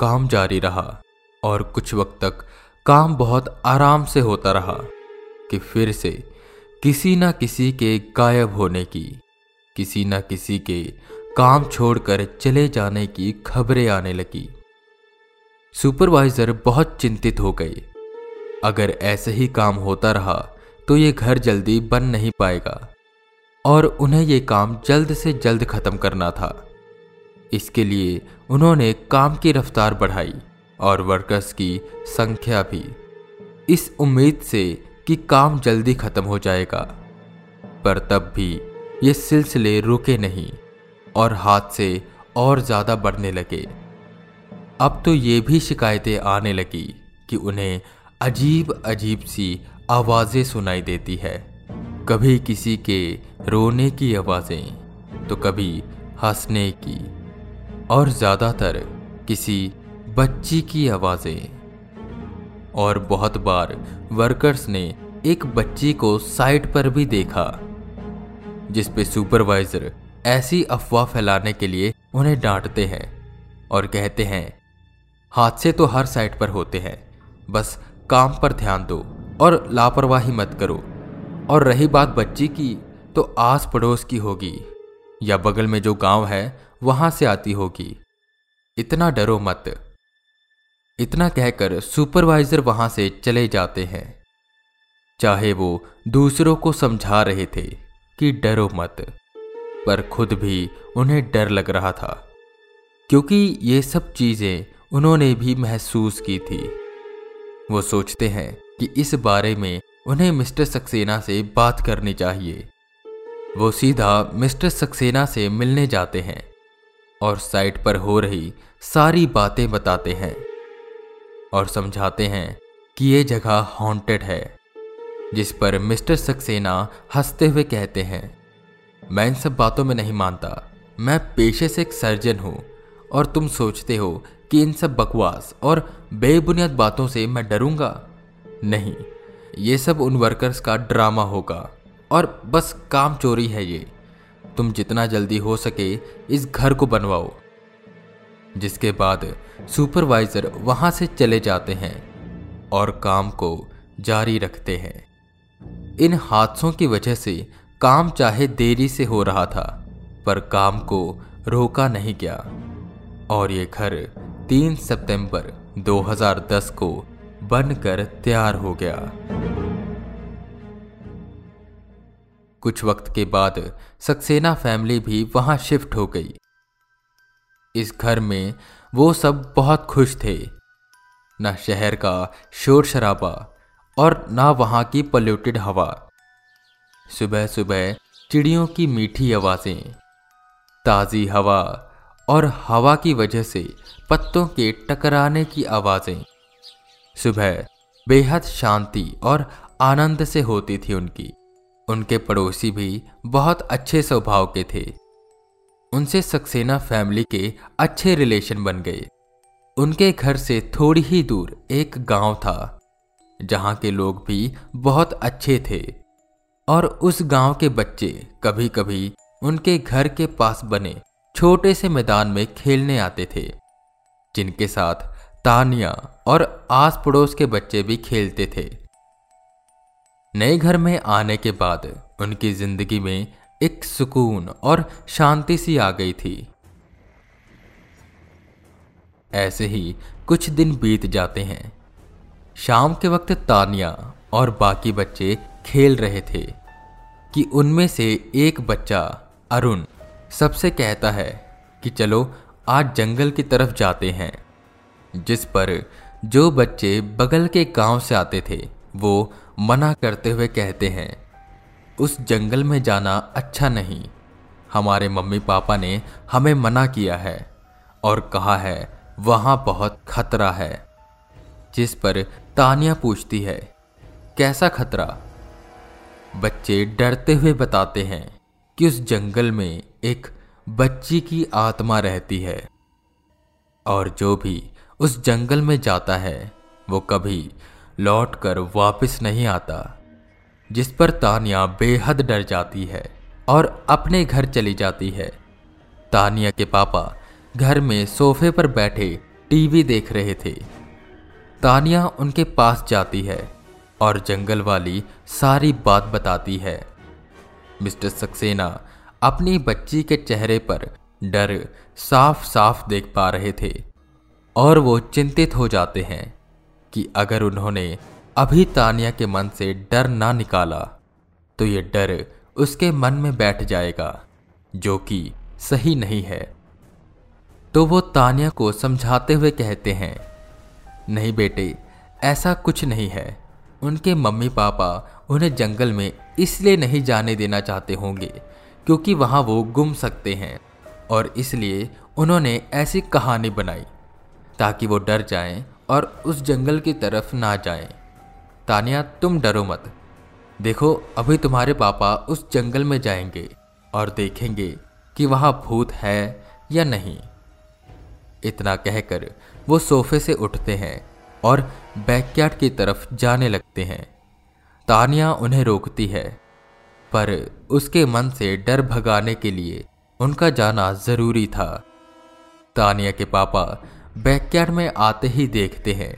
काम जारी रहा और कुछ वक्त तक काम बहुत आराम से होता रहा कि फिर से किसी न किसी के गायब होने की, किसी न किसी के काम छोड़कर चले जाने की खबरें आने लगी। सुपरवाइजर बहुत चिंतित हो गए। अगर ऐसे ही काम होता रहा तो ये घर जल्दी बन नहीं पाएगा और उन्हें ये काम जल्द से जल्द खत्म करना था। इसके लिए उन्होंने काम की रफ्तार बढ़ाई और वर्कर्स की संख्या भी। इस उम्मीद से कि काम जल्दी खत्म हो जाएगा। पर तब भी ये सिलसिले रुके नहीं और हाथ से और ज़्यादा बढ़ने लगे। अब तो ये भी शिकायतें आने लगी कि उन्हें अजीब अजीब सी आवाज़ें सुनाई देती है। कभी किसी के रोने की आवाज़ें तो कभी हंसने की। और ज़्यादातर किसी बच्ची की आवाज़ें। और बहुत बार वर्कर्स ने एक बच्ची को साइट पर भी देखा, जिस पे सुपरवाइजर ऐसी अफवाह फैलाने के लिए उन्हें डांटते हैं और कहते हैं, हादसे तो हर साइट पर होते हैं, बस काम पर ध्यान दो और लापरवाही मत करो। और रही बात बच्ची की तो आस पड़ोस की होगी, या बगल में जो गाँव है वहाँ से आती होगी। इतना डरो मत। इतना कहकर सुपरवाइजर वहाँ से चले जाते हैं। चाहे वो दूसरों को समझा रहे थे कि डरो मत, पर खुद भी उन्हें डर लग रहा था, क्योंकि ये सब चीज़ें उन्होंने भी महसूस की थी। वो सोचते हैं कि इस बारे में उन्हें मिस्टर सक्सेना से बात करनी चाहिए। वो सीधा मिस्टर सक्सेना से मिलने जाते हैं। और साइट पर हो रही सारी बातें बताते हैं और समझाते हैं कि ये जगह हॉन्टेड है, जिस पर मिस्टर सक्सेना हँसते हुए कहते हैं, मैं इन सब बातों में नहीं मानता। मैं पेशे से एक सर्जन हूँ और तुम सोचते हो कि इन सब बकवास और बेबुनियाद बातों से मैं डरूँगा? नहीं, ये सब उन वर्कर्स का ड्रामा होगा और बस काम चोरी है ये। तुम जितना जल्दी हो सके इस घर को बनवाओ। जिसके बाद सुपरवाइजर वहाँ से चले जाते हैं और काम को जारी रखते हैं। इन हादसों की वजह से काम चाहे देरी से हो रहा था, पर काम को रोका नहीं गया। और ये घर 3 सितंबर 2010 को बनकर तैयार हो गया। कुछ वक्त के बाद सक्सेना फैमिली भी वहाँ शिफ्ट हो गई। इस घर में वो सब बहुत खुश थे। न शहर का शोर शराबा और ना वहाँ की पल्यूटेड हवा। सुबह सुबह चिड़ियों की मीठी आवाज़ें, ताज़ी हवा और हवा की वजह से पत्तों के टकराने की आवाज़ें। सुबह बेहद शांति और आनंद से होती थी उनकी। उनके पड़ोसी भी बहुत अच्छे स्वभाव के थे। उनसे सक्सेना फैमिली के अच्छे रिलेशन बन गए। उनके घर से थोड़ी ही दूर एक गाँव था, जहाँ के लोग भी बहुत अच्छे थे। और उस गाँव के बच्चे कभी कभी उनके घर के पास बने छोटे से मैदान में खेलने आते थे, जिनके साथ तानिया और आस पड़ोस के बच्चे भी खेलते थे। नए घर में आने के बाद उनकी ज़िंदगी में एक सुकून और शांति सी आ गई थी। ऐसे ही कुछ दिन बीत जाते हैं। शाम के वक्त तानिया और बाकी बच्चे खेल रहे थे कि उनमें से एक बच्चा, अरुण, सबसे कहता है कि चलो आज जंगल की तरफ़ जाते हैं, जिस पर जो बच्चे बगल के गाँव से आते थे। वो मना करते हुए कहते हैं, उस जंगल में जाना अच्छा नहीं। हमारे मम्मी पापा ने हमें मना किया है और कहा है, वहाँ बहुत खतरा है। जिस पर तानिया पूछती है, कैसा खतरा? बच्चे डरते हुए बताते हैं कि उस जंगल में एक बच्ची की आत्मा रहती है और जो भी उस जंगल में जाता है, वो कभी लौट कर वापिस नहीं आता, जिस पर तानिया बेहद डर जाती है और अपने घर चली जाती है। तानिया के पापा घर में सोफे पर बैठे टीवी देख रहे थे। तानिया उनके पास जाती है और जंगल वाली सारी बात बताती है। मिस्टर सक्सेना अपनी बच्ची के चेहरे पर डर साफ़ साफ़ देख पा रहे थे और वो चिंतित हो जाते हैं। कि अगर उन्होंने अभी तानिया के मन से डर ना निकाला तो ये डर उसके मन में बैठ जाएगा, जो कि सही नहीं है। तो वो तानिया को समझाते हुए कहते हैं, नहीं बेटे, ऐसा कुछ नहीं है। उनके मम्मी पापा उन्हें जंगल में इसलिए नहीं जाने देना चाहते होंगे, क्योंकि वहाँ वो गुम सकते हैं, और इसलिए उन्होंने ऐसी कहानी बनाई, ताकि वो डर जाएँ और उस जंगल की तरफ़ ना जाएँ। तानिया, तुम डरो मत। देखो, अभी तुम्हारे पापा उस जंगल में जाएँगे और देखेंगे कि वहाँ भूत है या नहीं। इतना कहकर वो सोफे से उठते हैं और बैकयार्ड की तरफ़ जाने लगते हैं। तानिया उन्हें रोकती है, पर उसके मन से डर भगाने के लिए उनका जाना ज़रूरी था। तानिया के पापा बैकयार्ड में आते ही देखते हैं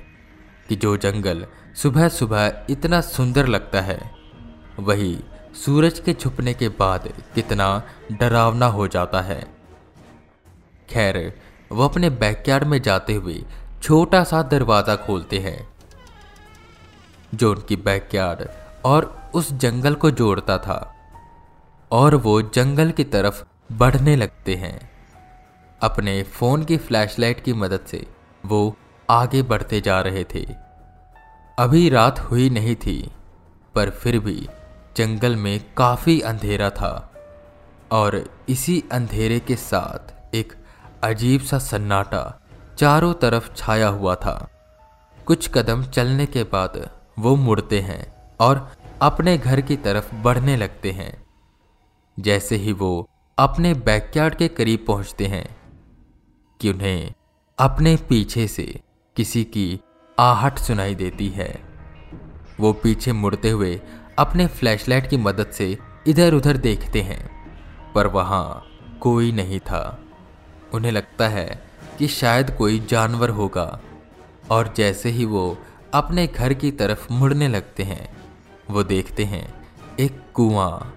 कि जो जंगल सुबह सुबह इतना सुंदर लगता है, वही सूरज के छुपने के बाद कितना डरावना हो जाता है। खैर, वो अपने बैकयार्ड में जाते हुए छोटा सा दरवाज़ा खोलते हैं, जो उनकी बैकयार्ड और उस जंगल को जोड़ता था, और वो जंगल की तरफ़ बढ़ने लगते हैं। अपने फ़ोन की फ्लैशलाइट की मदद से वो आगे बढ़ते जा रहे थे। अभी रात हुई नहीं थी, पर फिर भी जंगल में काफ़ी अंधेरा था और इसी अंधेरे के साथ एक अजीब सा सन्नाटा चारों तरफ़ छाया हुआ था। कुछ कदम चलने के बाद वो मुड़ते हैं और अपने घर की तरफ़ बढ़ने लगते हैं। जैसे ही वो अपने बैकयार्ड के करीब पहुँचते हैं कि उन्हें अपने पीछे से किसी की आहट सुनाई देती है। वो पीछे मुड़ते हुए अपने फ्लैशलाइट की मदद से इधर उधर देखते हैं, पर वहाँ कोई नहीं था। उन्हें लगता है कि शायद कोई जानवर होगा, और जैसे ही वो अपने घर की तरफ़ मुड़ने लगते हैं, वो देखते हैं एक कुआँ,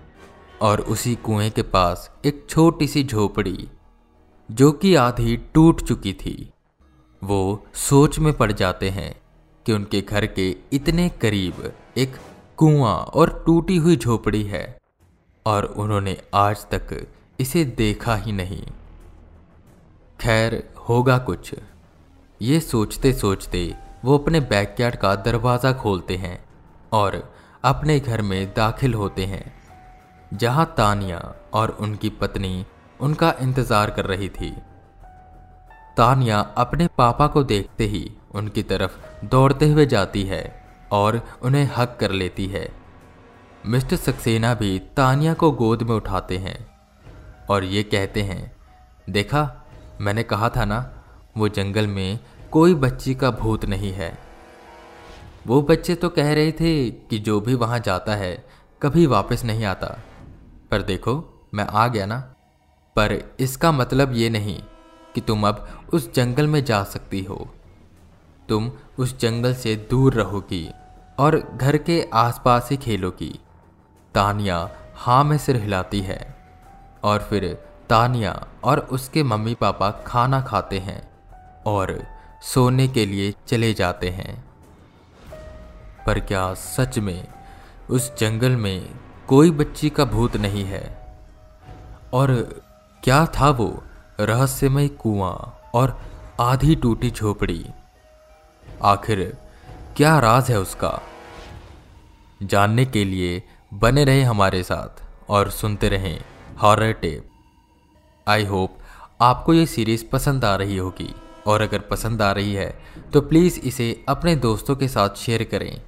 और उसी कुएँ के पास एक छोटी सी झोपड़ी जो कि आधी टूट चुकी थी। वो सोच में पड़ जाते हैं कि उनके घर के इतने करीब एक कुआँ और टूटी हुई झोपड़ी है और उन्होंने आज तक इसे देखा ही नहीं। खैर, होगा कुछ। ये सोचते सोचते वो अपने बैकयार्ड का दरवाज़ा खोलते हैं और अपने घर में दाखिल होते हैं, जहाँ तानिया और उनकी पत्नी उनका इंतज़ार कर रही थी। तानिया अपने पापा को देखते ही उनकी तरफ़ दौड़ते हुए जाती है और उन्हें हक कर लेती है। मिस्टर सक्सेना भी तानिया को गोद में उठाते हैं और ये कहते हैं, देखा, मैंने कहा था ना, वो जंगल में कोई बच्ची का भूत नहीं है। वो बच्चे तो कह रहे थे कि जो भी वहाँ जाता है, कभी वापस नहीं आता। पर देखो, मैं आ गया ना। पर इसका मतलब ये नहीं कि तुम अब उस जंगल में जा सकती हो। तुम उस जंगल से दूर रहोगी और घर के आसपास ही खेलोगी। तानिया हाँ में सिर हिलाती है और फिर तानिया और उसके मम्मी पापा खाना खाते हैं और सोने के लिए चले जाते हैं। पर क्या सच में उस जंगल में कोई बच्ची का भूत नहीं है? और क्या था वो? रहस्यमय कुआँ और आधी टूटी झोपड़ी। आखिर क्या राज है उसका? जानने के लिए बने रहे हमारे साथ और सुनते रहें हॉरर टेप आई होप आपको ये सीरीज़ पसंद आ रही होगी और अगर पसंद आ रही है तो प्लीज़ इसे अपने दोस्तों के साथ शेयर करें।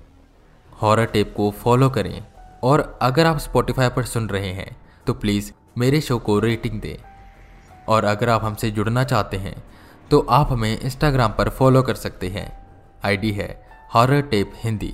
हॉरर टेप को फॉलो करें और अगर आप स्पॉटिफाई पर सुन रहे हैं तो प्लीज़ मेरे शो को रेटिंग दें। और अगर आप हमसे जुड़ना चाहते हैं तो आप हमें इंस्टाग्राम पर फॉलो कर सकते हैं। आईडी है हॉरर टेप हिंदी